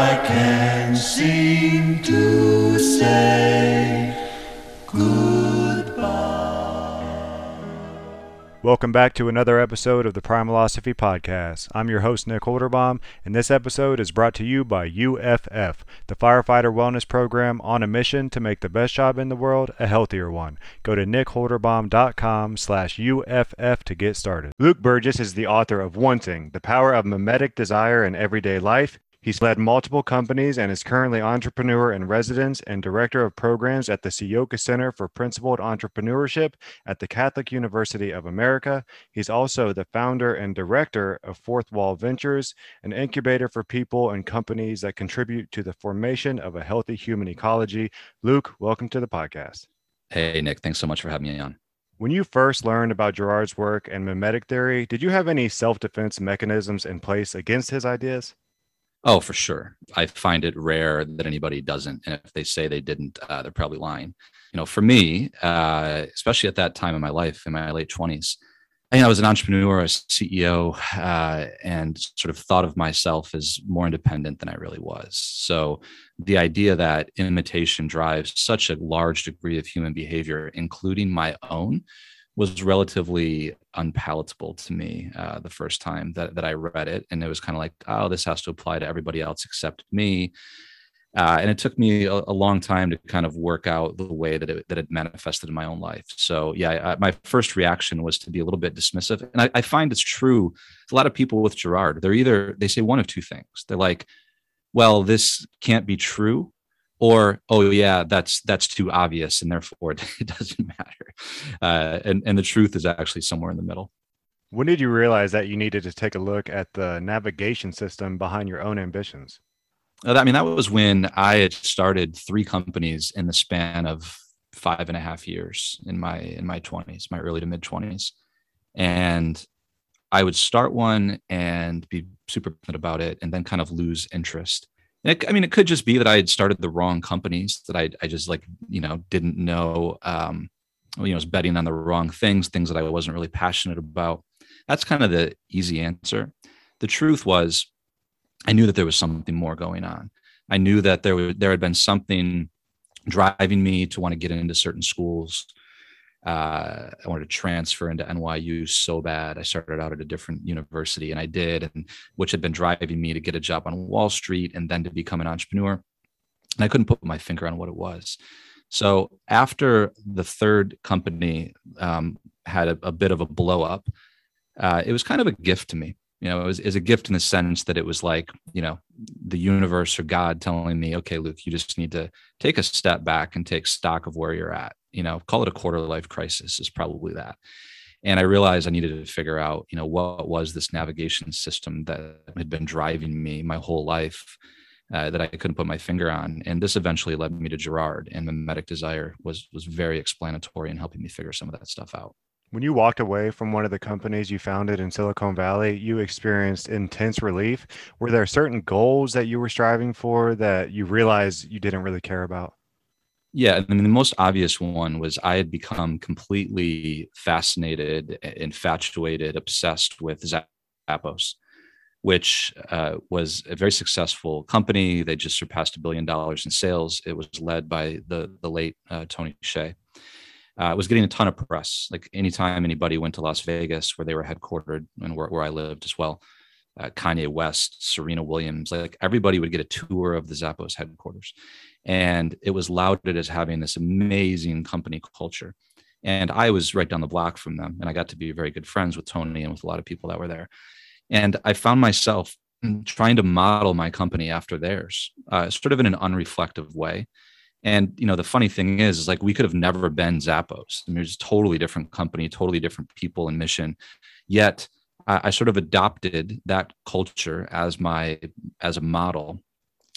I can seem to say goodbye. Welcome back to another episode of the Primalosophy Podcast. I'm your host, Nick Holderbaum, and this episode is brought to you by UFF, the Firefighter Wellness Program on a mission to make the best job in the world a healthier one. Go to nickholderbaum.com slash UFF to get started. Luke Burgis is the author of Wanting, The Power of Mimetic Desire in Everyday Life, He's led multiple companies and is currently entrepreneur in residence and director of programs at the Ciocca Center for Principled Entrepreneurship at the Catholic University of America. He's also the founder and director of Fourth Wall Ventures, an incubator for people and companies that contribute to the formation of a healthy human ecology. Luke, welcome to the podcast. Hey, Nick, thanks so much for having me on. When you first learned about Girard's work and mimetic theory, did you have any self defense mechanisms in place against his ideas? Oh, for sure. I find it rare that anybody doesn't. And if they say they didn't, uh, they're probably lying. You know, for me, uh, especially at that time in my life, in my late 20s, I, mean, I was an entrepreneur, a CEO, uh, and sort of thought of myself as more independent than I really was. So the idea that imitation drives such a large degree of human behavior, including my own, was relatively unpalatable to me uh, the first time that, that I read it. And it was kind of like, oh, this has to apply to everybody else except me. Uh, and it took me a, a, long time to kind of work out the way that it, that it manifested in my own life. So yeah, I, my first reaction was to be a little bit dismissive. And I, I find it's true. A lot of people with Girard, they're either, they say one of two things. They're like, well, this can't be true or oh yeah that's that's too obvious and therefore it doesn't matter. Uh, and and the truth is actually somewhere in the middle. When did you realize that you needed to take a look at the navigation system behind your own ambitions? I mean that was when i had started three companies in the span of five and a half years in my in my 20s my early to mid 20s and i would start one and be super about it and then kind of lose interest it, I mean, it could just be that I had started the wrong companies that I, I just like, you know, didn't know, um, you know, was betting on the wrong things, things that I wasn't really passionate about. That's kind of the easy answer. The truth was, I knew that there was something more going on. I knew that there was, there had been something driving me to want to get into certain schools, uh, I wanted to transfer into NYU so bad. I started out at a different university and I did, and which had been driving me to get a job on Wall Street and then to become an entrepreneur. And I couldn't put my finger on what it was. So after the third company um, had a, a, bit of a blow up, uh, it was kind of a gift to me. You know, it was, it was a gift in the sense that it was like, you know, the universe or God telling me, okay, Luke, you just need to take a step back and take stock of where you're at you know, call it a quarter life crisis is probably that. And I realized I needed to figure out, you know, what was this navigation system that had been driving me my whole life uh, that I couldn't put my finger on. And this eventually led me to Girard, and mimetic desire was was very explanatory in helping me figure some of that stuff out. When you walked away from one of the companies you founded in Silicon Valley, you experienced intense relief. Were there certain goals that you were striving for that you realized you didn't really care about? Yeah, I mean, the most obvious one was I had become completely fascinated, infatuated, obsessed with Zappos, which uh, was a very successful company. They just surpassed a billion dollars in sales. It was led by the the late uh, Tony Hsieh. Uh, it was getting a ton of press. Like anytime anybody went to Las Vegas, where they were headquartered and where, where I lived as well, uh, Kanye West, Serena Williams, like everybody would get a tour of the Zappos headquarters. And it was lauded as having this amazing company culture. And i was right down the block from them and i got to be very good friends with tony and with a lot of people that were there. And i found myself trying to model my company after theirs uh, sort of in an unreflective way. And you know the funny thing is, is like we could have never been zappos. I mean, it's a totally different company totally different people and mission. Yet I, I sort of adopted that culture as my as a model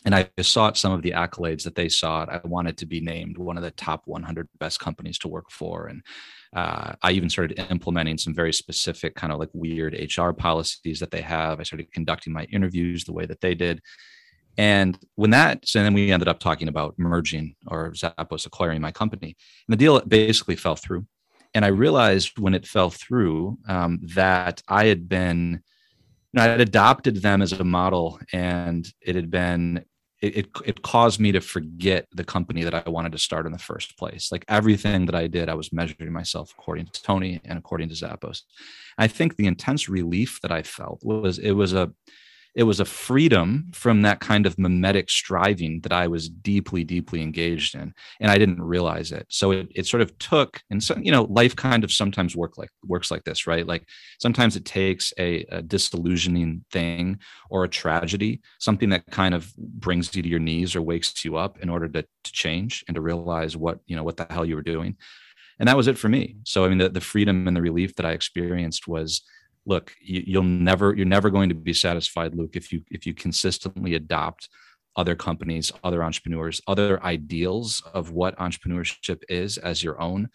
and I sought some of the accolades that they sought. I wanted to be named one of the top 100 best companies to work for, and uh, I even started implementing some very specific kind of like weird HR policies that they have. I started conducting my interviews the way that they did, and when that, so then we ended up talking about merging or Zappos acquiring my company, and the deal basically fell through. And I realized when it fell through um, that I had been, you know, I had adopted them as a model, and it had been it, it, it caused me to forget the company that I wanted to start in the first place. Like everything that I did, I was measuring myself according to Tony and according to Zappos. I think the intense relief that I felt was it was a it was a freedom from that kind of mimetic striving that I was deeply, deeply engaged in, and I didn't realize it. So it, it sort of took, and so you know, life kind of sometimes work like works like this, right? Like sometimes it takes a, a disillusioning thing or a tragedy, something that kind of brings you to your knees or wakes you up in order to, to change and to realize what you know what the hell you were doing. And that was it for me. So I mean, the, the freedom and the relief that I experienced was look you, will never you're never going to be satisfied luke if you if you consistently adopt other companies other entrepreneurs other ideals of what entrepreneurship is as your own.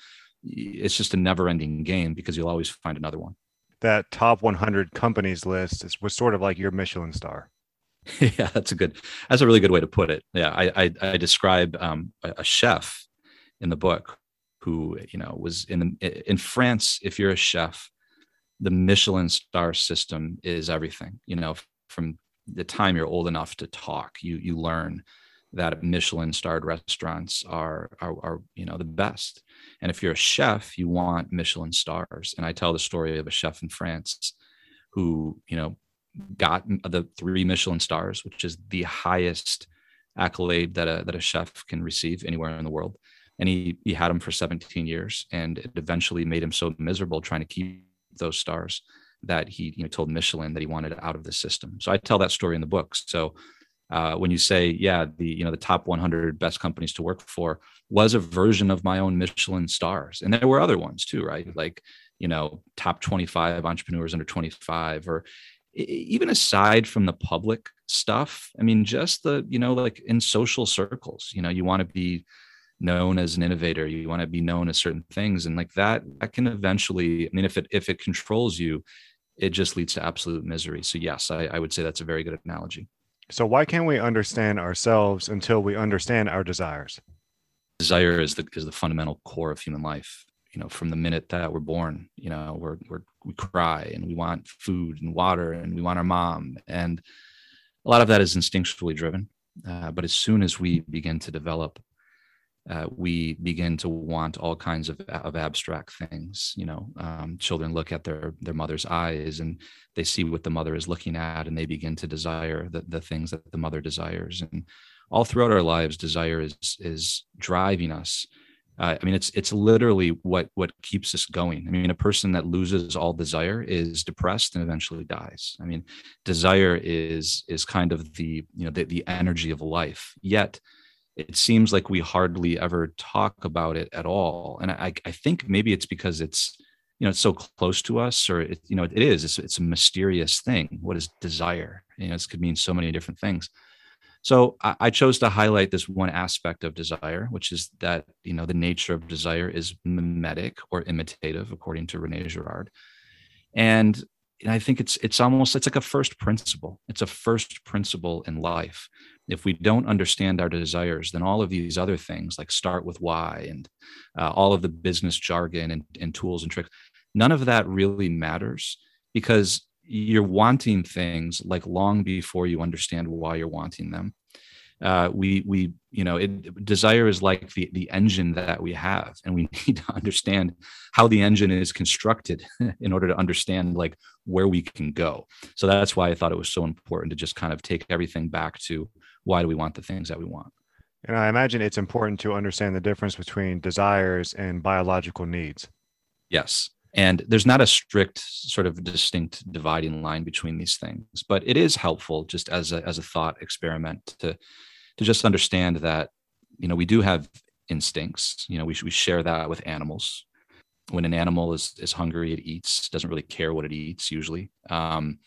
It's just a never ending game because you'll always find another one. That top 100 companies list is, was sort of like your michelin star. Yeah that's a good that's a really good way to put it. Yeah i i, I describe um, a, a chef in the book who you know was in in france if you're a chef the Michelin star system is everything. You know, from the time you're old enough to talk, you you learn that Michelin starred restaurants are, are are you know the best. And if you're a chef, you want Michelin stars. And I tell the story of a chef in France who you know got the three Michelin stars, which is the highest accolade that a that a chef can receive anywhere in the world. And he he had them for 17 years, and it eventually made him so miserable trying to keep those stars that he you know told Michelin that he wanted out of the system. So I tell that story in the book. So uh, when you say yeah the you know the top 100 best companies to work for was a version of my own Michelin stars, and there were other ones too, right? Like you know top 25 entrepreneurs under 25 or even aside from the public stuff i mean just the you know like in social circles you know you want to be known as an innovator you want to be known as certain things and like that that can eventually i mean if it if it controls you it just leads to absolute misery. So yes i, I would say that's a very good analogy. So why can't we understand ourselves until we understand our desires? Desire is the is the fundamental core of human life. You know from the minute that we're born you know we're, we're we cry and we want food and water and we want our mom and a lot of that is instinctually driven uh, but as soon as we begin to develop uh, we begin to want all kinds of, of abstract things. You know, um, children look at their their mother's eyes and they see what the mother is looking at, and they begin to desire the, the things that the mother desires. And all throughout our lives, desire is is driving us. Uh, I mean, it's it's literally what what keeps us going. I mean, a person that loses all desire is depressed and eventually dies. I mean, desire is is kind of the you know the, the energy of life. Yet it seems like we hardly ever talk about it at all and i, I think maybe it's because it's you know it's so close to us or it, you know it is it's, it's a mysterious thing what is desire you know this could mean so many different things. So I, I chose to highlight this one aspect of desire which is that you know the nature of desire is mimetic or imitative according to rene girard. And and I think it's it's almost it's like a first principle. It's a first principle in life if we don't understand our desires, then all of these other things like start with why and uh, all of the business jargon and, and tools and tricks, none of that really matters because you're wanting things like long before you understand why you're wanting them. Uh, we we you know it, desire is like the the engine that we have and we need to understand how the engine is constructed in order to understand like where we can go. So that's why i thought it was so important to just kind of take everything back to why do we want the things that we want. And i imagine it's important to understand the difference between desires and biological needs. Yes. And there's not a strict sort of distinct dividing line between these things but it is helpful just as a, as a thought experiment to to just understand that you know we do have instincts. You know we, we share that with animals. When an animal is is hungry it eats doesn't really care what it eats usually. Um,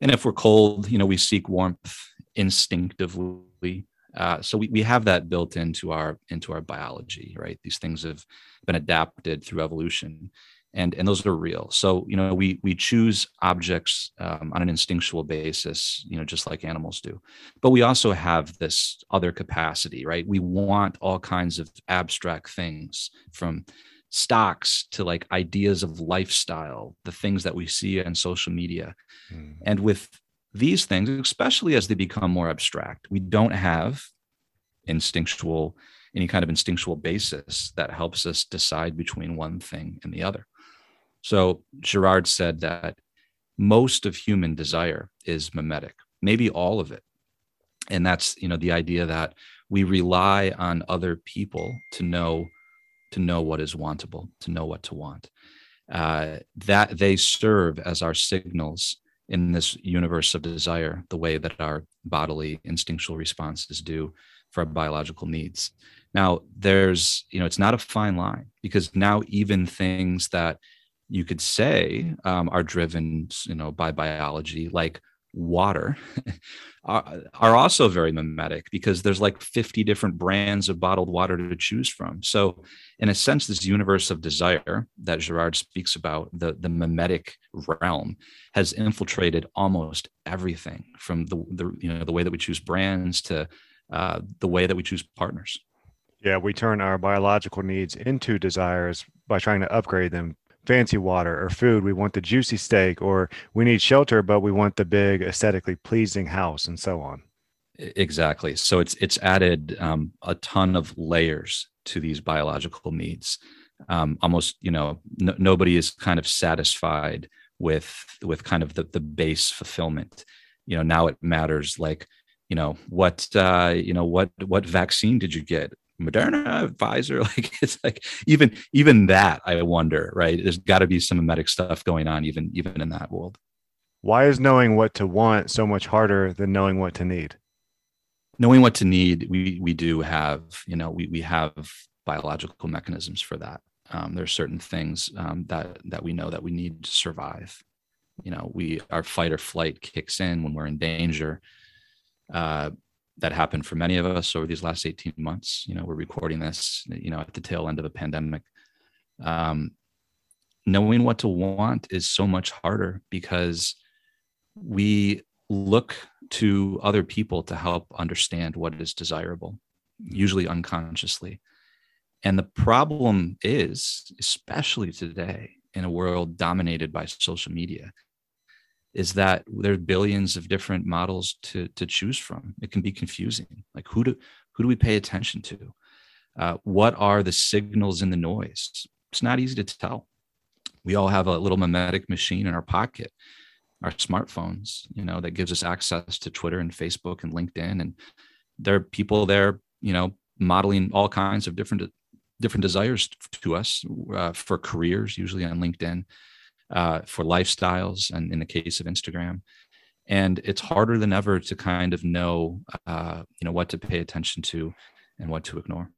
and if we're cold you know we seek warmth instinctively. Uh, so we, we have that built into our into our biology right? These things have been adapted through evolution and and those are real so you know we we choose objects um, on an instinctual basis you know just like animals do but we also have this other capacity right we want all kinds of abstract things from stocks to like ideas of lifestyle the things that we see on social media mm. and with these things, especially as they become more abstract, we don't have instinctual, any kind of instinctual basis that helps us decide between one thing and the other. So Girard said that most of human desire is mimetic, maybe all of it. And that's, you know, the idea that we rely on other people to know to know what is wantable, to know what to want. Uh, that they serve as our signals in this universe of desire, the way that our bodily instinctual responses do for our biological needs. Now, there's, you know, it's not a fine line because now even things that you could say um, are driven, you know, by biology, like water are, are also very mimetic because there's like 50 different brands of bottled water to choose from. So, in a sense, this universe of desire that girard speaks about, the, the mimetic realm, has infiltrated almost everything from the, the you know the way that we choose brands to uh, the way that we choose partners. Yeah, we turn our biological needs into desires by trying to upgrade them fancy water or food. We want the juicy steak, or we need shelter, but we want the big, aesthetically pleasing house, and so on. Exactly. So it's it's added um, a ton of layers to these biological needs. Um, almost, you know, nobody is kind of satisfied with with kind of the the base fulfillment. You know, now it matters like you know what uh, you know what what vaccine did you get Moderna, Pfizer, like it's like even even that I wonder, right? There's got to be some mimetic stuff going on even even in that world. Why is knowing what to want so much harder than knowing what to need? Knowing what to need, we we do have, you know, we we have biological mechanisms for that. Um, there are certain things um, that that we know that we need to survive. You know, we our fight or flight kicks in when we're in danger. Uh, that happened for many of us over these last 18 months. You know, we're recording this, you know, at the tail end of a pandemic. Um, knowing what to want is so much harder because we look to other people to help understand what is desirable, usually unconsciously. And the problem is, especially today in a world dominated by social media, is that there are billions of different models to to choose from. It can be confusing. Like who do who do we pay attention to? Uh, what are the signals in the noise? It's not easy to tell. We all have a little mimetic machine in our pocket, our smartphones, you know, that gives us access to Twitter and Facebook and LinkedIn. And there are people there, you know, modeling all kinds of different different desires to us uh, for careers, usually on LinkedIn uh, for lifestyles and in the case of Instagram. And it's harder than ever to kind of know, uh, you know, what to pay attention to and what to ignore.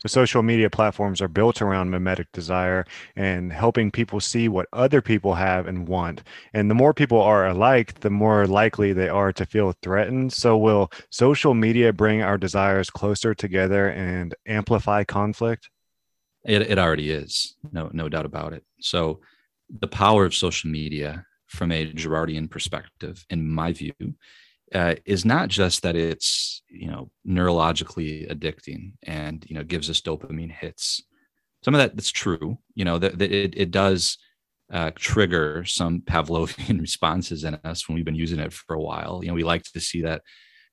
So social media platforms are built around mimetic desire and helping people see what other people have and want. And the more people are alike, the more likely they are to feel threatened. So will social media bring our desires closer together and amplify conflict? It, it already is. No, no doubt about it. So the power of social media from a Girardian perspective, in my view, uh, is not just that it's you know neurologically addicting and you know gives us dopamine hits. Some of that that's true. You know that, that it it does uh, trigger some Pavlovian responses in us when we've been using it for a while. You know, we like to see that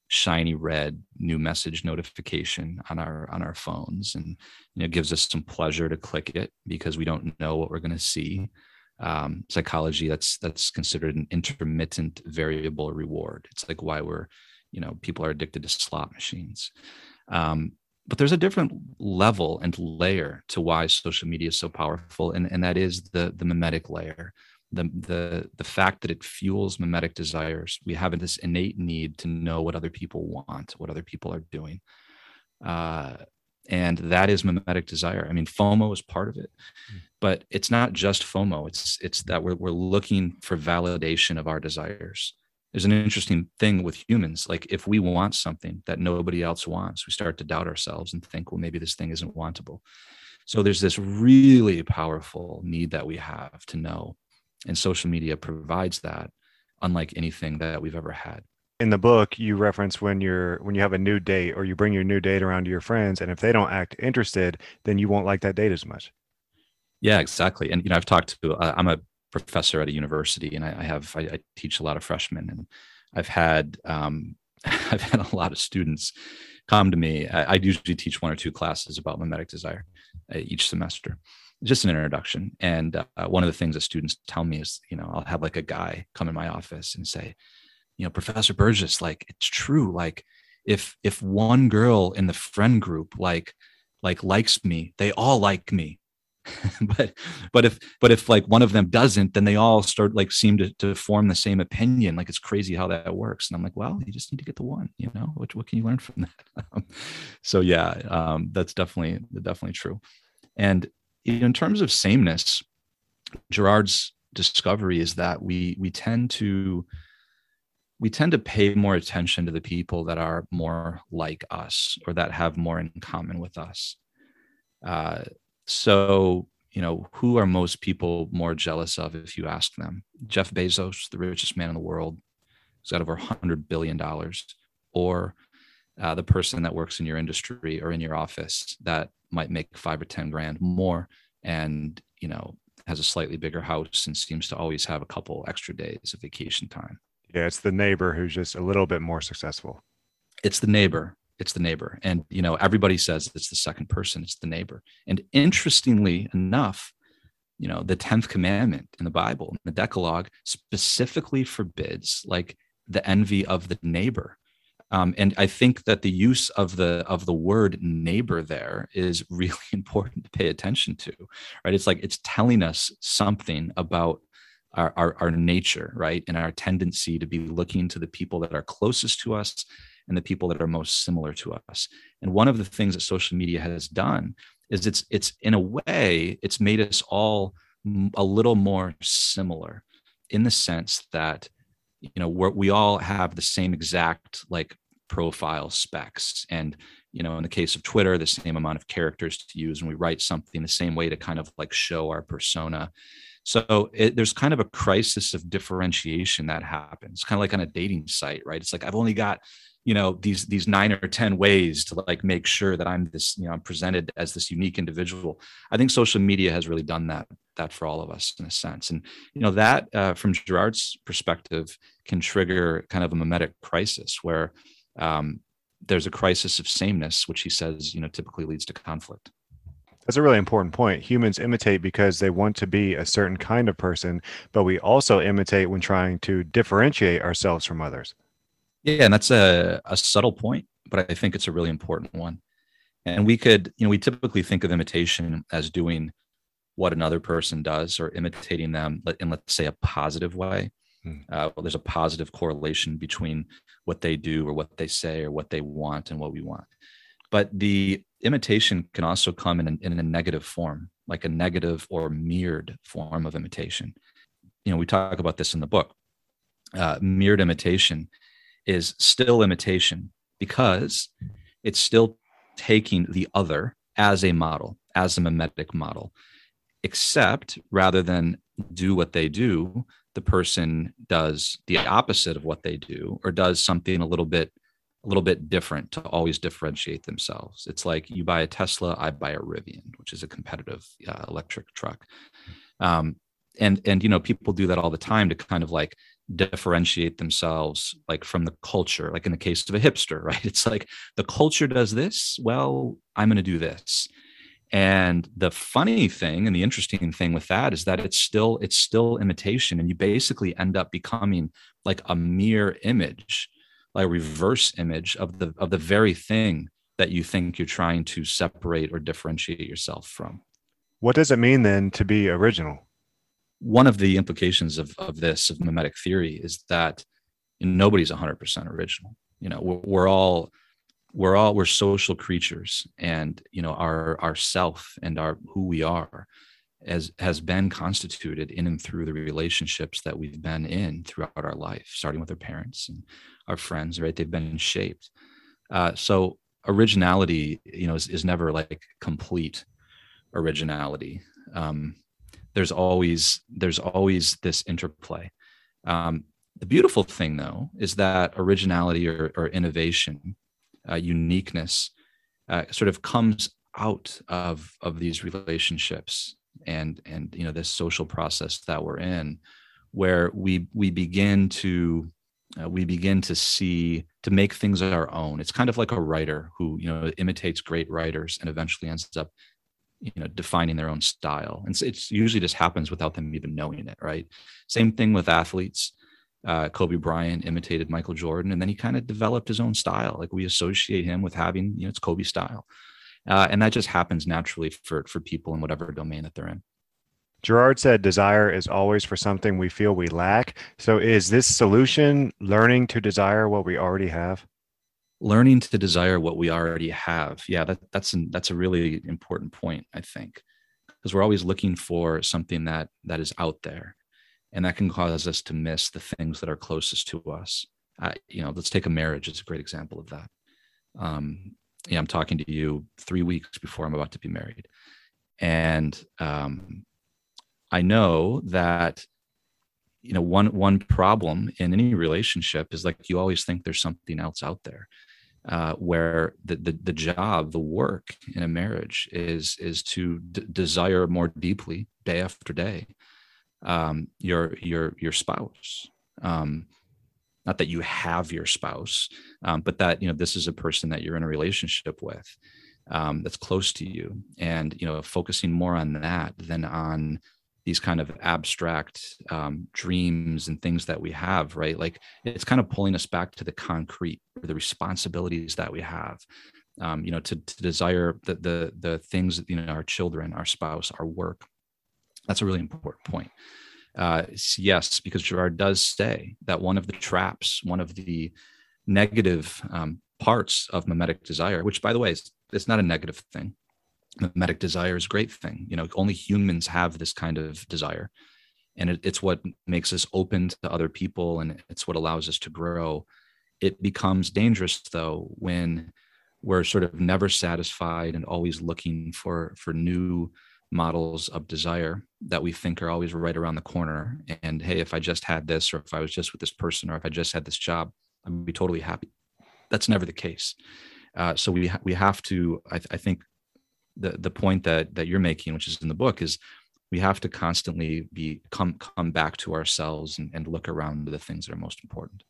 shiny red new message notification on our on our phones, and you know, gives us some pleasure to click it because we don't know what we're going to see um, psychology that's that's considered an intermittent variable reward. It's like why we're you know people are addicted to slot machines. Um, but there's a different level and layer to why social media is so powerful and, and that is the the mimetic layer. The, the the fact that it fuels mimetic desires. We have this innate need to know what other people want what other people are doing. Uh, and that is mimetic desire i mean fomo is part of it mm but it's not just FOMO. It's it's that we're we're looking for validation of our desires. There's an interesting thing with humans. Like if we want something that nobody else wants, we start to doubt ourselves and think, well, maybe this thing isn't wantable. So there's this really powerful need that we have to know. And social media provides that, unlike anything that we've ever had in the book you reference when you're when you have a new date or you bring your new date around to your friends and if they don't act interested then you won't like that date as much yeah, exactly. And you know, I've talked to. Uh, I'm a professor at a university, and I, I have I, I, teach a lot of freshmen, and I've had um, I've had a lot of students come to me. I, I, usually teach one or two classes about mimetic desire uh, each semester, just an introduction. And uh, one of the things that students tell me is, you know, I'll have like a guy come in my office and say, you know, Professor Burgis, like it's true. Like if if one girl in the friend group like like likes me, they all like me. but but if but if like one of them doesn't then they all start like seem to, to form the same opinion like it's crazy how that works and i'm like well you just need to get the one you know what, what can you learn from that so yeah um, that's definitely definitely true and in terms of sameness girard's discovery is that we we tend to we tend to pay more attention to the people that are more like us or that have more in common with us uh, so, you know, who are most people more jealous of if you ask them? Jeff Bezos, the richest man in the world, who's got over $100 billion, or uh, the person that works in your industry or in your office that might make five or 10 grand more and, you know, has a slightly bigger house and seems to always have a couple extra days of vacation time. Yeah, it's the neighbor who's just a little bit more successful. It's the neighbor. It's the neighbor. And you know everybody says it's the second person it's the neighbor. And interestingly enough you know the 10th commandment in the bible the decalogue specifically forbids like the envy of the neighbor. Um, and i think that the use of the of the word neighbor there is really important to pay attention to right? It's like it's telling us something about our, our, our nature right? And our tendency to be looking to the people that are closest to us and the people that are most similar to us. And one of the things that social media has done is it's it's in a way it's made us all a little more similar in the sense that you know we we all have the same exact like profile specs. And you know in the case of twitter the same amount of characters to use and we write something the same way to kind of like show our persona so it, there's kind of a crisis of differentiation that happens kind of like on a dating site right? It's like i've only got you know these these nine or ten ways to like make sure that i'm this you know i'm presented as this unique individual. I think social media has really done that that for all of us in a sense. And you know that uh, from girard's perspective can trigger kind of a mimetic crisis where um, there's a crisis of sameness which he says you know typically leads to conflict that's a really important point. Humans imitate because they want to be a certain kind of person, but we also imitate when trying to differentiate ourselves from others. Yeah, and that's a, a subtle point, but I think it's a really important one. And we could, you know, we typically think of imitation as doing what another person does or imitating them in, let's say, a positive way. Hmm. Uh, well, there's a positive correlation between what they do or what they say or what they want and what we want. But the imitation can also come in, in a negative form, like a negative or mirrored form of imitation. You know, we talk about this in the book. Uh, mirrored imitation is still imitation because it's still taking the other as a model, as a mimetic model, except rather than do what they do, the person does the opposite of what they do or does something a little bit a little bit different to always differentiate themselves. It's like you buy a Tesla, I buy a Rivian, which is a competitive uh, electric truck. Um, and and you know people do that all the time to kind of like differentiate themselves like from the culture like in the case of a hipster right it's like the culture does this well i'm going to do this and the funny thing and the interesting thing with that is that it's still it's still imitation and you basically end up becoming like a mere image a reverse image of the of the very thing that you think you're trying to separate or differentiate yourself from. What does it mean then to be original? One of the implications of, of this of mimetic theory is that nobody's 100% original. You know we're, we're, all we're all we're social creatures and you know our our self and our who we are as has been constituted in and through the relationships that we've been in throughout our life starting with our parents and our friends right? They've been shaped. Uh, so originality you know is, is never like complete originality. Um, there's always there's always this interplay. Um, the beautiful thing though is that originality or, or innovation uh, uniqueness uh, sort of comes out of of these relationships and and you know this social process that we're in where we we begin to uh, we begin to see to make things our own. It's kind of like a writer who you know imitates great writers and eventually ends up you know defining their own style. And it's usually just happens without them even knowing it right? Same thing with athletes. Uh, kobe bryant imitated michael jordan and then he kind of developed his own style. Like we associate him with having you know it's kobe style uh, and that just happens naturally for for people in whatever domain that they're in Gerard said desire is always for something we feel we lack. So is this solution learning to desire what we already have? learning to desire what we already have yeah that, that's an, that's a really important point i think because we're always looking for something that that is out there and that can cause us to miss the things that are closest to us uh, you know let's take a marriage it's a great example of that um, yeah i'm talking to you three weeks before i'm about to be married and um, i know that you know one one problem in any relationship is like you always think there's something else out there uh, where the, the, the job, the work in a marriage is is to d- desire more deeply day after day um, your your your spouse. Um, not that you have your spouse, um, but that you know this is a person that you're in a relationship with um, that's close to you, and you know focusing more on that than on these kind of abstract um, dreams and things that we have right? Like it's kind of pulling us back to the concrete the responsibilities that we have um, you know to, to desire the, the the things you know our children our spouse our work. That's a really important point uh, yes because girard does say that one of the traps one of the negative um, parts of mimetic desire which by the way is it's not a negative thing mimetic desire is a great thing. You know, only humans have this kind of desire. And it, it's what makes us open to other people and it's what allows us to grow. It becomes dangerous though when we're sort of never satisfied and always looking for for new models of desire that we think are always right around the corner. And hey, if I just had this, or if I was just with this person, or if I just had this job, I'd be totally happy. That's never the case. Uh, so we ha- we have to, I, th- I think, the the point that that you're making, which is in the book, is we have to constantly be come come back to ourselves and, and look around the things that are most important.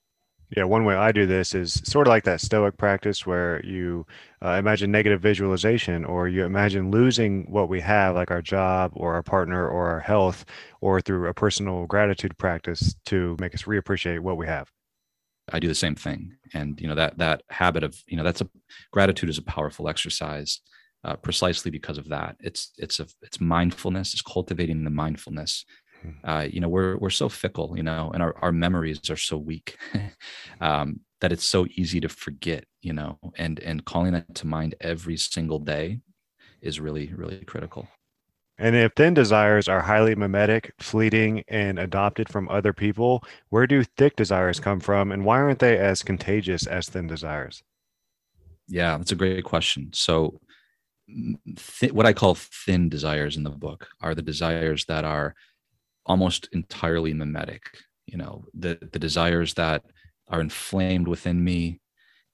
Yeah, one way I do this is sort of like that Stoic practice where you uh, imagine negative visualization or you imagine losing what we have, like our job or our partner or our health, or through a personal gratitude practice to make us reappreciate what we have. I do the same thing, and you know that that habit of you know that's a gratitude is a powerful exercise uh, precisely because of that. It's it's a it's mindfulness. It's cultivating the mindfulness. Hmm. Uh, you know, we're we're so fickle, you know, and our, our memories are so weak um, that it's so easy to forget, you know, and and calling that to mind every single day is really really critical. And if thin desires are highly mimetic, fleeting, and adopted from other people, where do thick desires come from, and why aren't they as contagious as thin desires? Yeah, that's a great question. So th- what I call thin desires in the book are the desires that are almost entirely mimetic. You know, the the desires that are inflamed within me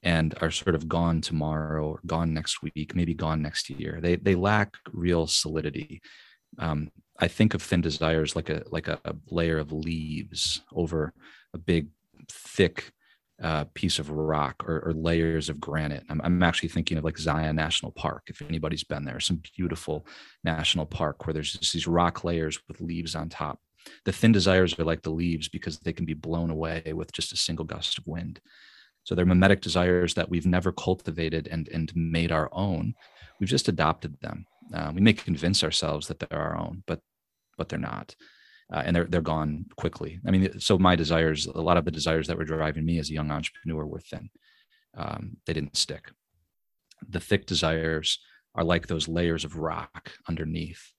and are sort of gone tomorrow or gone next week, maybe gone next year. They they lack real solidity. Um, I think of thin desires like a like a, a layer of leaves over a big, thick uh, piece of rock or, or, layers of granite. I'm, I'm, actually thinking of like Zion National Park. If anybody's been there, some beautiful national park where there's just these rock layers with leaves on top. The thin desires are like the leaves because they can be blown away with just a single gust of wind. So they're mimetic desires that we've never cultivated and, and made our own. We've just adopted them. Uh, we may convince ourselves that they're our own, but but they're not uh, and they're they're gone quickly. I mean, so my desires, a lot of the desires that were driving me as a young entrepreneur were thin. Um, they didn't stick. The thick desires are like those layers of rock underneath.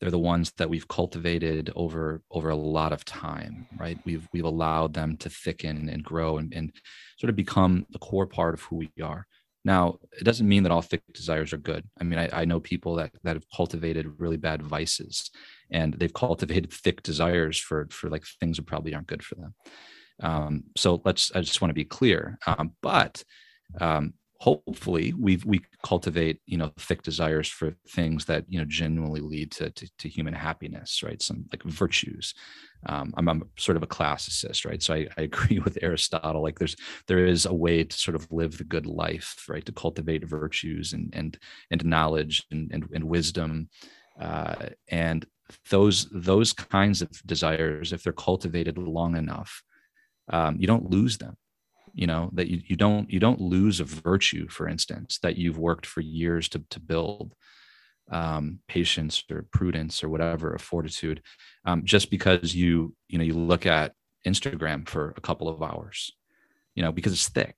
They're the ones that we've cultivated over over a lot of time, right? We've we've allowed them to thicken and grow and, and sort of become the core part of who we are. Now, it doesn't mean that all thick desires are good. I mean, I, I, know people that that have cultivated really bad vices, and they've cultivated thick desires for for like things that probably aren't good for them. Um, so let's. I just want to be clear. Um, but um, hopefully we we cultivate you know thick desires for things that you know genuinely lead to to, to human happiness right? Some like virtues. Um, I'm, I'm, sort of a classicist right? So I, I, agree with aristotle like there's there is a way to sort of live the good life right? To cultivate virtues and and and knowledge and and, and wisdom. Uh, and those those kinds of desires if they're cultivated long enough um, you don't lose them you know that you, you don't you don't lose a virtue for instance that you've worked for years to, to build um, patience or prudence or whatever, or fortitude, um, just because you you know you look at Instagram for a couple of hours, you know, because it's thick.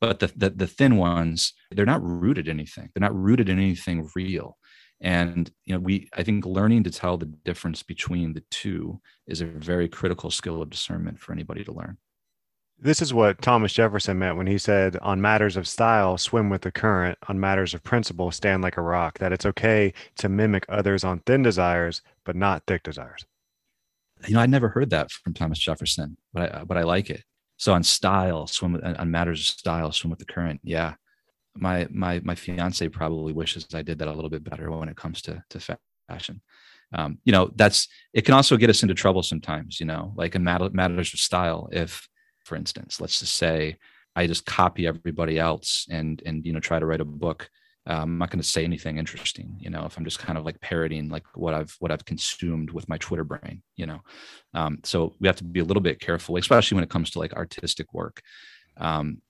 But the, the the thin ones, they're not rooted in anything. They're not rooted in anything real. And you know, we I think learning to tell the difference between the two is a very critical skill of discernment for anybody to learn. This is what Thomas Jefferson meant when he said, on matters of style, swim with the current, on matters of principle, stand like a rock, that it's okay to mimic others on thin desires, but not thick desires. You know, I'd never heard that from Thomas Jefferson, but I, but I like it. So on style, swim with, on matters of style, swim with the current. Yeah. My, my, my fiance probably wishes I did that a little bit better when it comes to, to fashion. Um, you know, that's, it can also get us into trouble sometimes, you know, like in matters of style, if, for instance. Let's just say i just copy everybody else and and you know try to write a book. Um, i'm not going to say anything interesting you know if i'm just kind of like parodying like what i've what i've consumed with my twitter brain you know. Um, so we have to be a little bit careful especially when it comes to like artistic work um,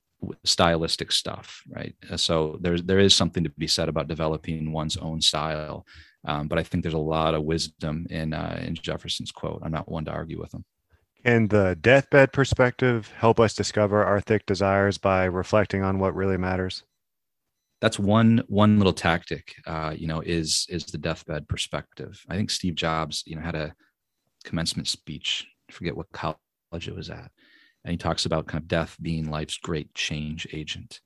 stylistic stuff right? Uh, so there's there is something to be said about developing one's own style um, but i think there's a lot of wisdom in uh, in jefferson's quote. I'm not one to argue with him can the deathbed perspective help us discover our thick desires by reflecting on what really matters? That's one one little tactic. Uh, you know, is is the deathbed perspective. I think Steve Jobs, you know, had a commencement speech. I forget what college it was at, and he talks about kind of death being life's great change agent.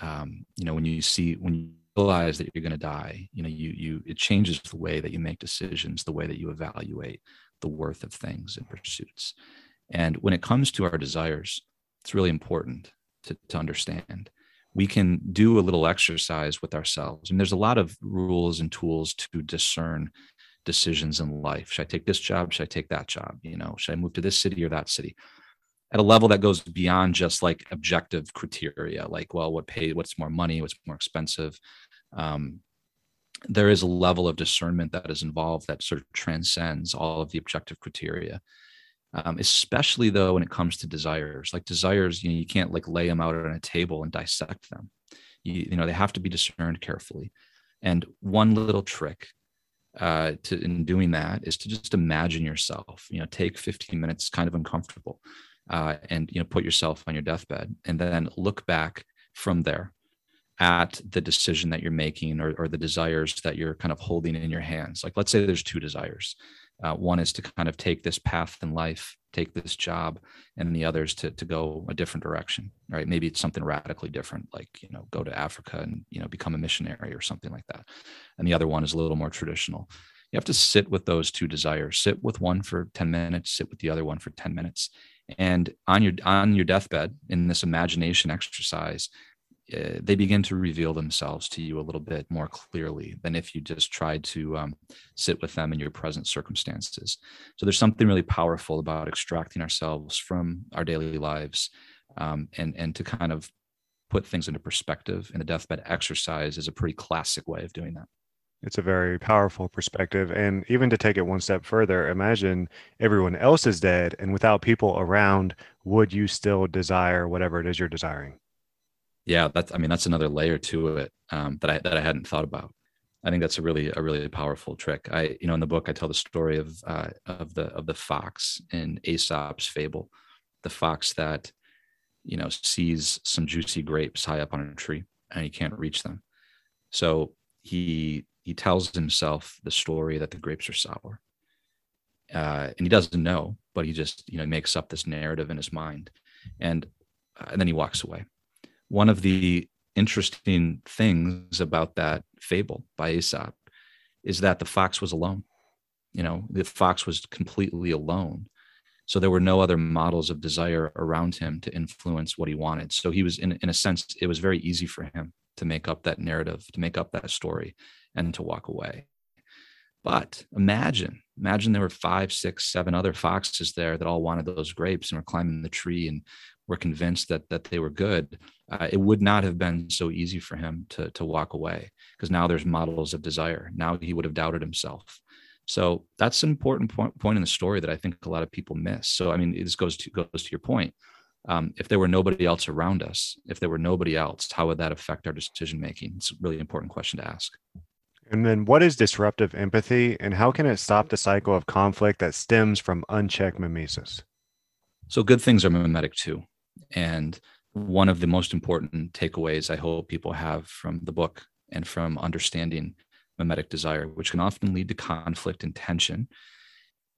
Um, you know, when you see when you realize that you're going to die, you know, you you it changes the way that you make decisions, the way that you evaluate, the worth of things and pursuits. And when it comes to our desires, it's really important to, to understand. We can do a little exercise with ourselves. And there's a lot of rules and tools to discern decisions in life. Should I take this job? Should I take that job? You know, should I move to this city or that city? At a level that goes beyond just like objective criteria, like, well, what pay, what's more money, what's more expensive, um, there is a level of discernment that is involved that sort of transcends all of the objective criteria um, especially though when it comes to desires. Like desires you know you can't like lay them out on a table and dissect them. You, you know they have to be discerned carefully. And one little trick uh, to in doing that is to just imagine yourself you know take 15 minutes kind of uncomfortable uh, and you know put yourself on your deathbed and then look back from there at the decision that you're making or, or the desires that you're kind of holding in your hands. Like, let's say there's two desires. Uh, one is to kind of take this path in life, take this job, and the other is to, to go a different direction, right? Maybe it's something radically different, like, you know, go to Africa and, you know, become a missionary or something like that. And the other one is a little more traditional. You have to sit with those two desires, sit with one for 10 minutes, sit with the other one for 10 minutes. And on your on your deathbed in this imagination exercise, uh, they begin to reveal themselves to you a little bit more clearly than if you just tried to um, sit with them in your present circumstances. So there's something really powerful about extracting ourselves from our daily lives um, and and to kind of put things into perspective. And the deathbed exercise is a pretty classic way of doing that. It's a very powerful perspective. And even to take it one step further, imagine everyone else is dead, and without people around, would you still desire whatever it is you're desiring? Yeah, that's I mean that's another layer to it um, that I that I hadn't thought about. I think that's a really a really powerful trick. I you know in the book I tell the story of uh, of the of the fox in Aesop's fable, the fox that you know sees some juicy grapes high up on a tree and he can't reach them, so he he tells himself the story that the grapes are sour, uh, and he doesn't know, but he just you know makes up this narrative in his mind, and uh, and then he walks away one of the interesting things about that fable by Aesop is that the fox was alone. You know, the fox was completely alone. So there were no other models of desire around him to influence what he wanted. So he was, in, in a sense, it was very easy for him to make up that narrative, to make up that story, and to walk away. But imagine, imagine there were five, six, seven other foxes there that all wanted those grapes and were climbing the tree and were convinced that that they were good. Uh, it would not have been so easy for him to to walk away because now there's models of desire. Now he would have doubted himself. So that's an important point, point in the story that I think a lot of people miss. So I mean, this goes to goes to your point. Um, if there were nobody else around us, if there were nobody else, how would that affect our decision making? It's a really important question to ask. And then, what is disruptive empathy, and how can it stop the cycle of conflict that stems from unchecked mimesis? So, good things are mimetic too. And one of the most important takeaways I hope people have from the book and from understanding mimetic desire, which can often lead to conflict and tension,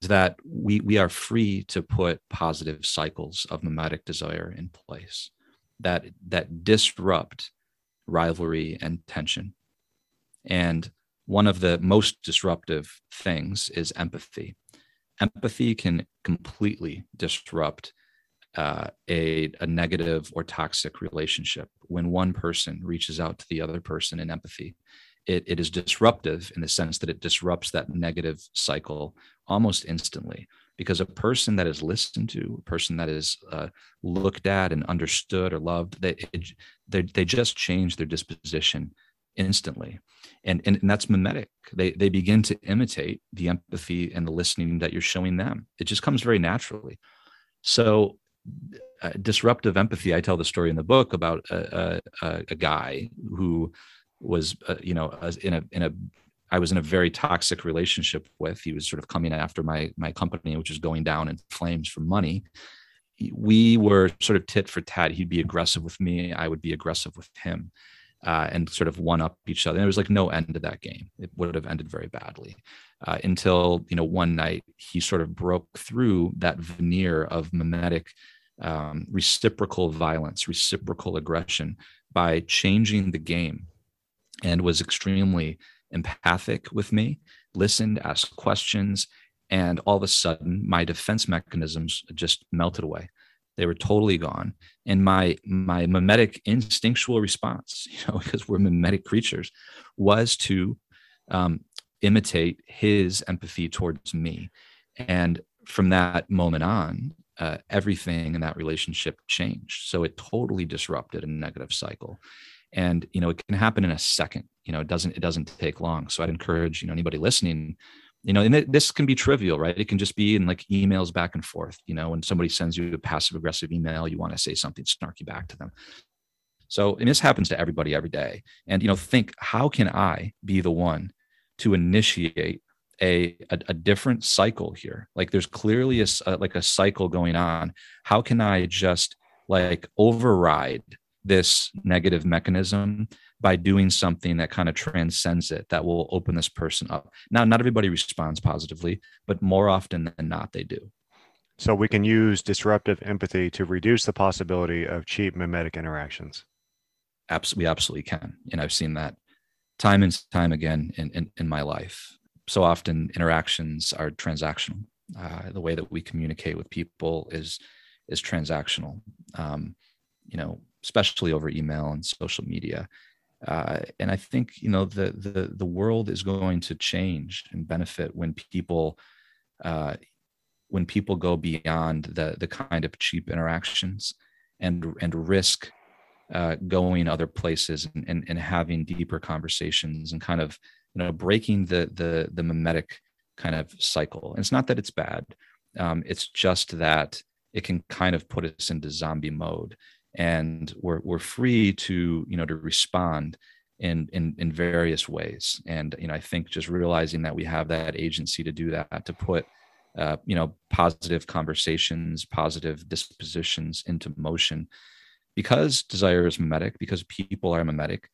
is that we, we are free to put positive cycles of mimetic desire in place that, that disrupt rivalry and tension. And one of the most disruptive things is empathy. Empathy can completely disrupt uh, a, a negative or toxic relationship when one person reaches out to the other person in empathy it, it is disruptive in the sense that it disrupts that negative cycle almost instantly because a person that is listened to a person that is uh, looked at and understood or loved they, they, they just change their disposition instantly and, and, and that's mimetic they, they begin to imitate the empathy and the listening that you're showing them it just comes very naturally so uh, disruptive empathy i tell the story in the book about a, a, a guy who was uh, you know in a in a I was in a very toxic relationship with. He was sort of coming after my my company, which was going down in flames for money. We were sort of tit for tat. He'd be aggressive with me. I would be aggressive with him, uh, and sort of one up each other. And there was like no end to that game. It would have ended very badly uh, until you know one night he sort of broke through that veneer of mimetic um, reciprocal violence, reciprocal aggression by changing the game and was extremely empathic with me, listened, asked questions, and all of a sudden my defense mechanisms just melted away. They were totally gone. And my my mimetic instinctual response, you know, because we're mimetic creatures, was to um, imitate his empathy towards me. And from that moment on, uh, everything in that relationship changed. So it totally disrupted a negative cycle and you know it can happen in a second you know it doesn't it doesn't take long so i'd encourage you know anybody listening you know and this can be trivial right? It can just be in like emails back and forth you know when somebody sends you a passive aggressive email you want to say something snarky back to them. So and this happens to everybody every day. And you know think how can i be the one to initiate a, a, a, different cycle here? Like there's clearly a, a, like a cycle going on. How can i just like override this negative mechanism by doing something that kind of transcends it that will open this person up. Now, not everybody responds positively, but more often than not, they do. So we can use disruptive empathy to reduce the possibility of cheap mimetic interactions. We absolutely can. And I've seen that time and time again in, in, in my life. So often interactions are transactional. Uh, the way that we communicate with people is is transactional. Um, you know, especially over email and social media. Uh, and I think you know the the the world is going to change and benefit when people uh, when people go beyond the the kind of cheap interactions and and risk uh, going other places and, and, and having deeper conversations and kind of you know breaking the the the mimetic kind of cycle. And it's not that it's bad. Um, it's just that it can kind of put us into zombie mode and we're, we're free to you know to respond in, in in various ways. And you know i think just realizing that we have that agency to do that to put uh, you know positive conversations positive dispositions into motion. Because desire is mimetic because people are mimetic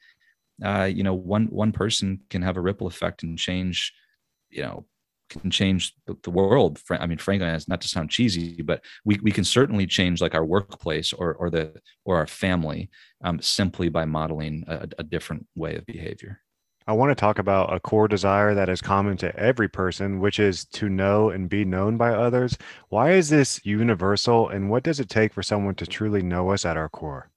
uh, you know one one person can have a ripple effect and change you know can change the, world. I mean, frankly, it's not to sound cheesy, but we, we can certainly change like our workplace or, or the, or our family um, simply by modeling a, a different way of behavior. I want to talk about a core desire that is common to every person, which is to know and be known by others. Why is this universal, and what does it take for someone to truly know us at our core?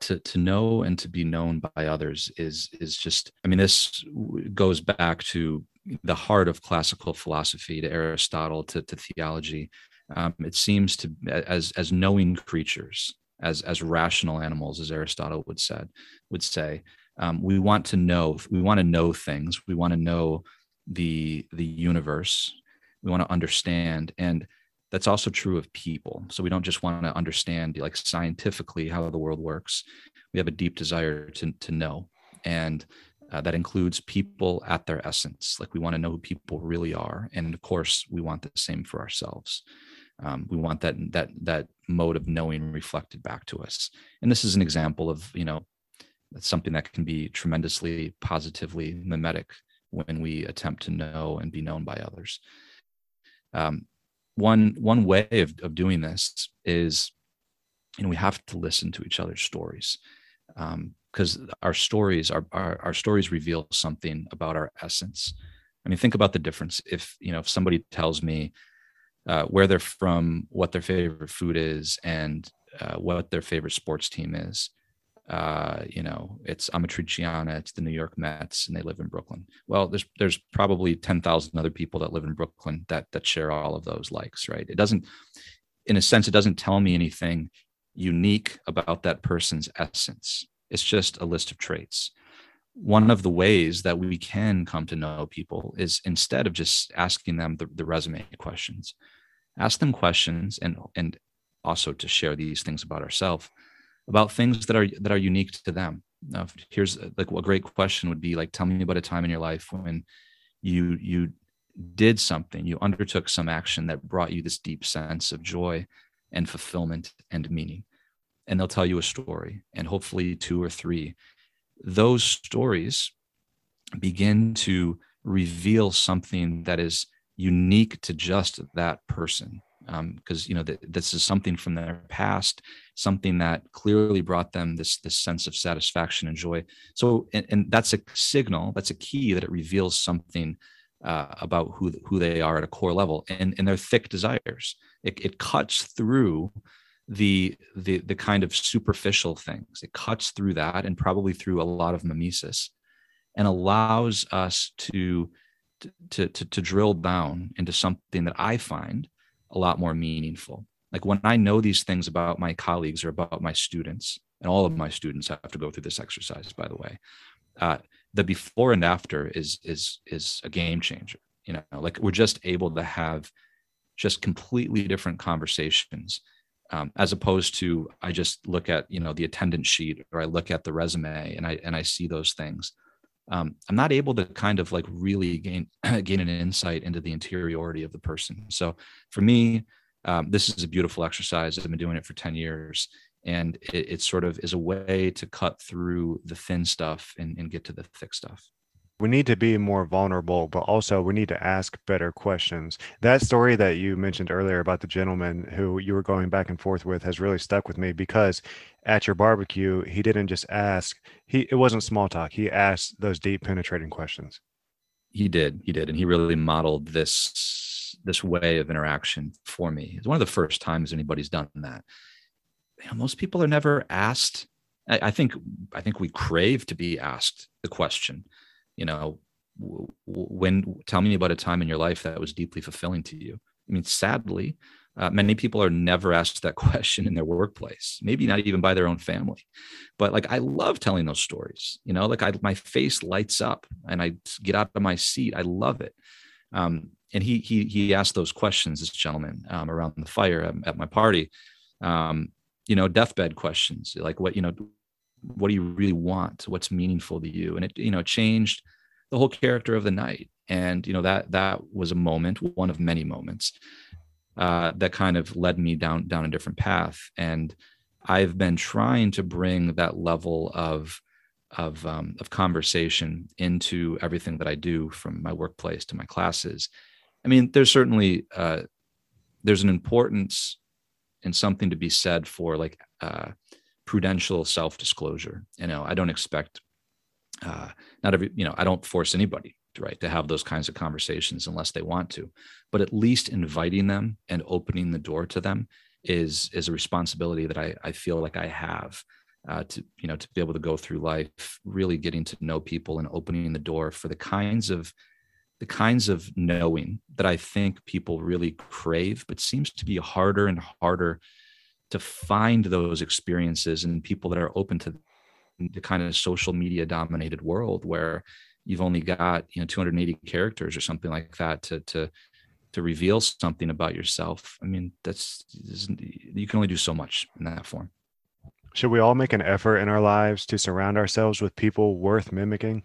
to to know and to be known by others is is just i mean this goes back to the heart of classical philosophy to aristotle to, to theology um, it seems to as as knowing creatures as as rational animals as aristotle would said would say um, we want to know we want to know things. We want to know the the universe. We want to understand. And that's also true of people. So we don't just want to understand like scientifically how the world works. We have a deep desire to, to know. And uh, that includes people at their essence. Like we want to know who people really are and of course we want the same for ourselves. Um, we want that that that mode of knowing reflected back to us. And this is an example of you know something that can be tremendously positively mimetic when we attempt to know and be known by others. Um, one one way of, of doing this is you know we have to listen to each other's stories because our stories our, our, our stories reveal something about our essence i mean think about the difference if you know if somebody tells me uh, where they're from what their favorite food is and uh, what their favorite sports team is uh, you know, it's Amatriciana, it's the New York Mets, and they live in Brooklyn. Well, there's there's probably ten thousand other people that live in Brooklyn that that share all of those likes, right? It doesn't, in a sense, it doesn't tell me anything unique about that person's essence. It's just a list of traits. One of the ways that we can come to know people is instead of just asking them the, the resume questions, ask them questions and and also to share these things about ourselves about things that are that are unique to them. Here's uh, like a great question would be like, tell me about a time in your life when you you did something, you undertook some action that brought you this deep sense of joy and fulfillment and meaning. And they'll tell you a story, and hopefully two or three. Those stories begin to reveal something that is unique to just that person because um, you know th- this is something from their past something that clearly brought them this this sense of satisfaction and joy so and, and that's a signal that's a key that it reveals something uh, about who who they are at a core level and and their thick desires it, it cuts through the the the kind of superficial things it cuts through that and probably through a lot of mimesis and allows us to to, to, to drill down into something that I find a lot more meaningful. Like when I know these things about my colleagues or about my students, and all of my students have to go through this exercise, by the way. Uh, the before and after is is is a game changer. You know, like we're just able to have just completely different conversations um, as opposed to I just look at you know the attendance sheet or I look at the resume and I and I see those things. Um, I'm not able to kind of like really gain gain an insight into the interiority of the person. So for me, um, this is a beautiful exercise. I've been doing it for 10 years, and it, it sort of is a way to cut through the thin stuff and, and get to the thick stuff we need to be more vulnerable, but also we need to ask better questions. That story that you mentioned earlier about the gentleman who you were going back and forth with has really stuck with me because at your barbecue, he didn't just ask, he it wasn't small talk. He asked those deep penetrating questions. He did. He did. And he really modeled this this way of interaction for me. It's one of the first times anybody's done that. Know, most people are never asked. I, I think I think we crave to be asked the question you know when tell me about a time in your life that was deeply fulfilling to you. I mean sadly uh, many people are never asked that question in their workplace maybe not even by their own family. But like i love telling those stories you know like I, my face lights up and i get out of my seat. I love it. Um, and he he he asked those questions this gentleman um, around the fire at, at my party. Um, you know deathbed questions like what you know what do you really want? What's meaningful to you? And it you know changed the whole character of the night. And you know that that was a moment one of many moments uh, that kind of led me down down a different path. And i've been trying to bring that level of of um, of conversation into everything that i do from my workplace to my classes. I mean there's certainly uh, there's an importance and something to be said for like uh, prudential self-disclosure. You know i don't expect uh, not every you know i don't force anybody right to have those kinds of conversations unless they want to. But at least inviting them and opening the door to them is is a responsibility that i, I feel like i have uh, to you know to be able to go through life really getting to know people and opening the door for the kinds of the kinds of knowing that i think people really crave but seems to be harder and harder to find those experiences and people that are open to the kind of social media dominated world where you've only got you know 280 characters or something like that to to to reveal something about yourself. I mean that's you can only do so much in that form. Should we all make an effort in our lives to surround ourselves with people worth mimicking?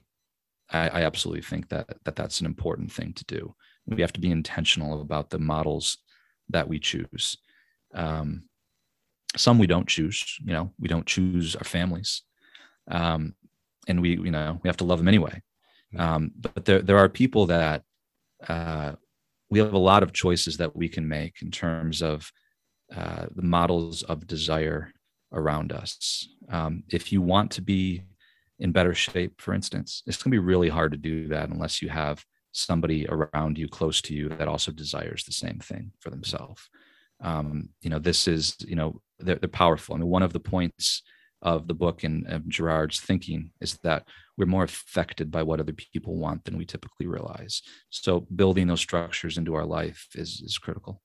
I, I absolutely think that, that that's an important thing to do. We have to be intentional about the models that we choose. Um, some we don't choose you know we don't choose our families um, and we you know we have to love them anyway um, but there, there are people that uh, we have a lot of choices that we can make in terms of uh, the models of desire around us. Um, if you want to be in better shape, for instance, it's going to be really hard to do that unless you have somebody around you close to you that also desires the same thing for themselves. Um, you know, this is, you know, they're, they're powerful. I mean, one of the points of the book and of Girard's thinking is that we're more affected by what other people want than we typically realize. So building those structures into our life is is critical.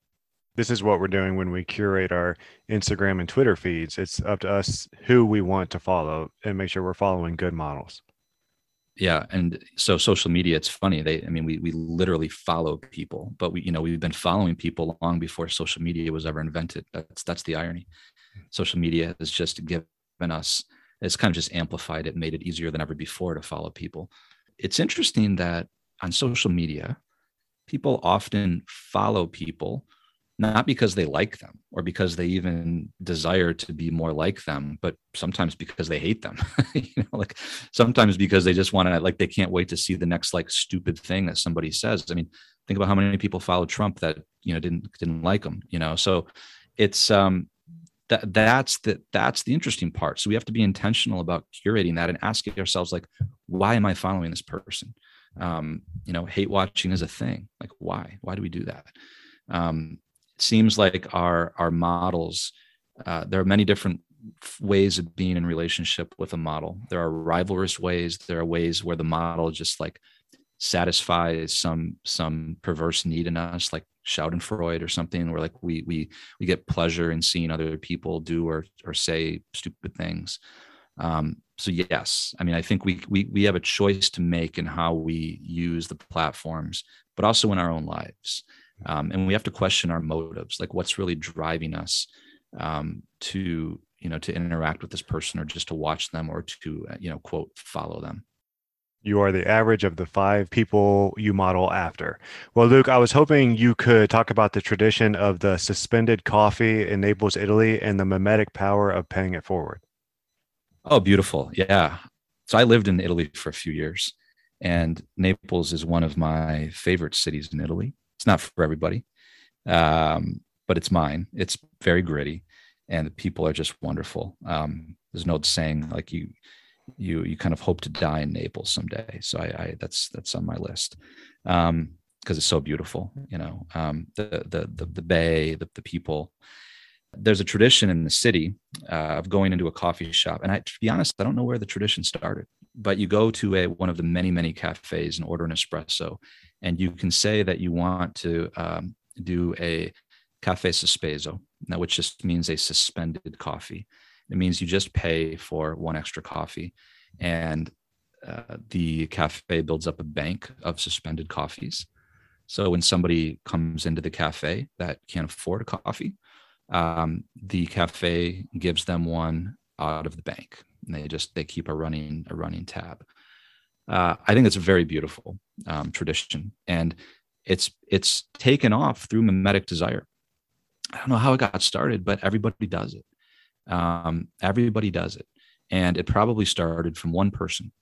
This is what we're doing when we curate our Instagram and Twitter feeds. It's up to us who we want to follow and make sure we're following good models. Yeah, and so social media, it's funny. They, I mean, we we literally follow people, but we, you know, we've been following people long before social media was ever invented. That's that's the irony. Social media has just given us it's kind of just amplified it, made it easier than ever before to follow people. It's interesting that on social media, people often follow people not because they like them or because they even desire to be more like them, but sometimes because they hate them. you know, like sometimes because they just want to, like, they can't wait to see the next like stupid thing that somebody says. I mean, think about how many people follow Trump that you know didn't didn't like him. You know, so it's um that that's the that's the interesting part so we have to be intentional about curating that and asking ourselves like why am i following this person um, you know hate watching is a thing like why why do we do that um, seems like our our models uh, there are many different ways of being in relationship with a model there are rivalrous ways there are ways where the model just like satisfies some some perverse need in us like Schadenfreude or something where like we we we get pleasure in seeing other people do or or say stupid things. Um, so yes, I mean I think we we we have a choice to make in how we use the platforms, but also in our own lives. Um, and we have to question our motives, like what's really driving us um, to you know to interact with this person or just to watch them or to you know quote follow them. You are the average of the five people you model after. Well, Luke, I was hoping you could talk about the tradition of the suspended coffee in Naples, Italy, and the mimetic power of paying it forward. Oh, beautiful. Yeah. So I lived in Italy for a few years, and Naples is one of my favorite cities in Italy. It's not for everybody, um, but it's mine. It's very gritty, and the people are just wonderful. Um, there's no saying like you you you kind of hope to die in Naples someday. So I, I that's that's on my list because um, it's so beautiful. You know, um, the, the the the bay, the the people. There's a tradition in the city uh, of going into a coffee shop, and I, to be honest, I don't know where the tradition started. But you go to a one of the many many cafes and order an espresso, and you can say that you want to um, do a cafe sospeso, now which just means a suspended coffee. It means you just pay for one extra coffee, and uh, the cafe builds up a bank of suspended coffees. So when somebody comes into the cafe that can't afford a coffee, um, the cafe gives them one out of the bank. And they just they keep a running a running tab. Uh, I think it's a very beautiful um, tradition, and it's it's taken off through mimetic desire. I don't know how it got started, but everybody does it. Um, everybody does it. And it probably started from one person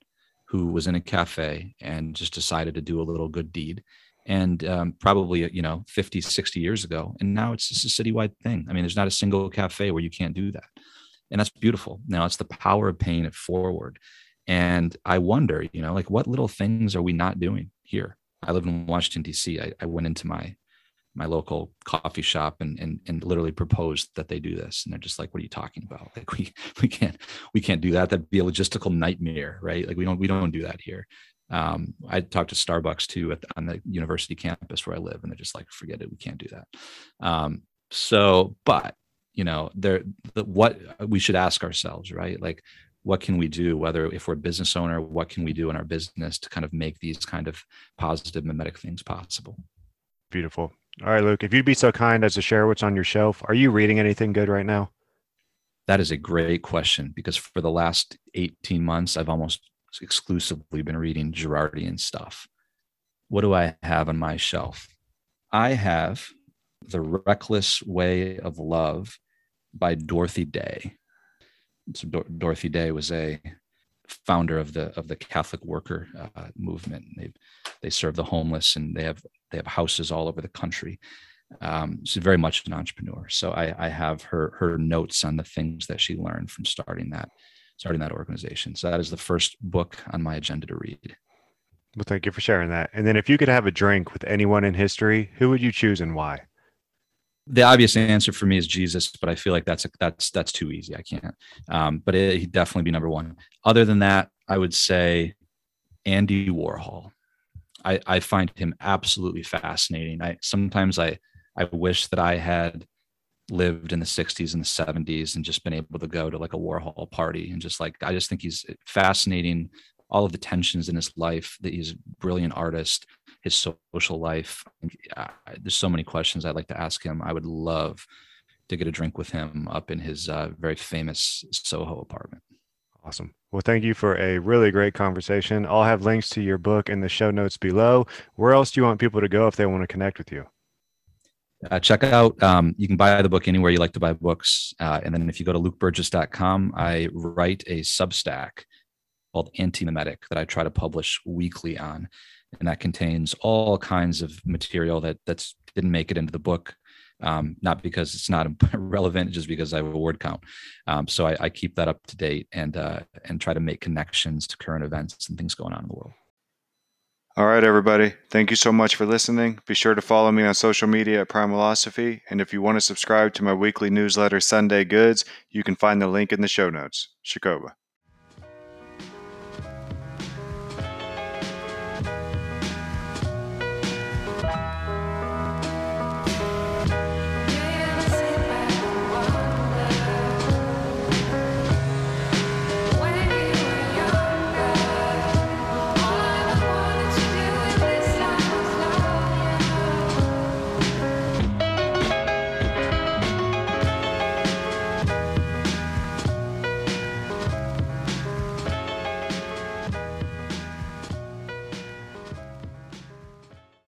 who was in a cafe and just decided to do a little good deed. And um, probably, you know, 50, 60 years ago. And now it's just a citywide thing. I mean, there's not a single cafe where you can't do that. And that's beautiful. Now it's the power of paying it forward. And I wonder, you know, like what little things are we not doing here? I live in Washington, D.C. I, I went into my my local coffee shop and, and and literally proposed that they do this and they're just like what are you talking about like we we can't we can't do that that'd be a logistical nightmare right like we don't we don't do that here um, I talked to Starbucks too at on the university campus where I live, and they're just like, forget it, we can't do that. Um, so, but you know, there, the, what we should ask ourselves, right? Like, what can we do? Whether if we're a business owner, what can we do in our business to kind of make these kind of positive mimetic things possible? Beautiful. All right, Luke, if you'd be so kind as to share what's on your shelf, are you reading anything good right now? That is a great question because for the last 18 months, I've almost exclusively been reading Girardian stuff. What do I have on my shelf? I have The Reckless Way of Love by Dorothy Day. So Dor- Dorothy Day was a founder of the of the Catholic worker uh, movement. They they serve the homeless and they have they have houses all over the country. Um, she's very much an entrepreneur. So I, I have her her notes on the things that she learned from starting that starting that organization. So that is the first book on my agenda to read. Well, thank you for sharing that. And then if you could have a drink with anyone in history, who would you choose and why? The obvious answer for me is Jesus, but I feel like that's a, that's that's too easy. I can't. Um, but it, he'd definitely be number one. Other than that, I would say Andy Warhol. I, I find him absolutely fascinating. I sometimes I I wish that I had lived in the 60s and the 70s and just been able to go to like a Warhol party and just like I just think he's fascinating all of the tensions in his life that he's a brilliant artist his social life there's so many questions I'd like to ask him I would love to get a drink with him up in his uh, very famous Soho apartment Awesome. Well, thank you for a really great conversation. I'll have links to your book in the show notes below. Where else do you want people to go if they want to connect with you? uh, check out um, you can buy the book anywhere you like to buy books uh, and then if you go to lukeburgis.com i write a substack called anti-mimetic that i try to publish weekly on and that contains all kinds of material that that's didn't make it into the book um, not because it's not relevant just because i have a word count um, so I, I, keep that up to date and uh, and try to make connections to current events and things going on in the world all right, everybody. Thank you so much for listening. Be sure to follow me on social media at Primalosophy. And if you want to subscribe to my weekly newsletter, Sunday Goods, you can find the link in the show notes. Shakoba.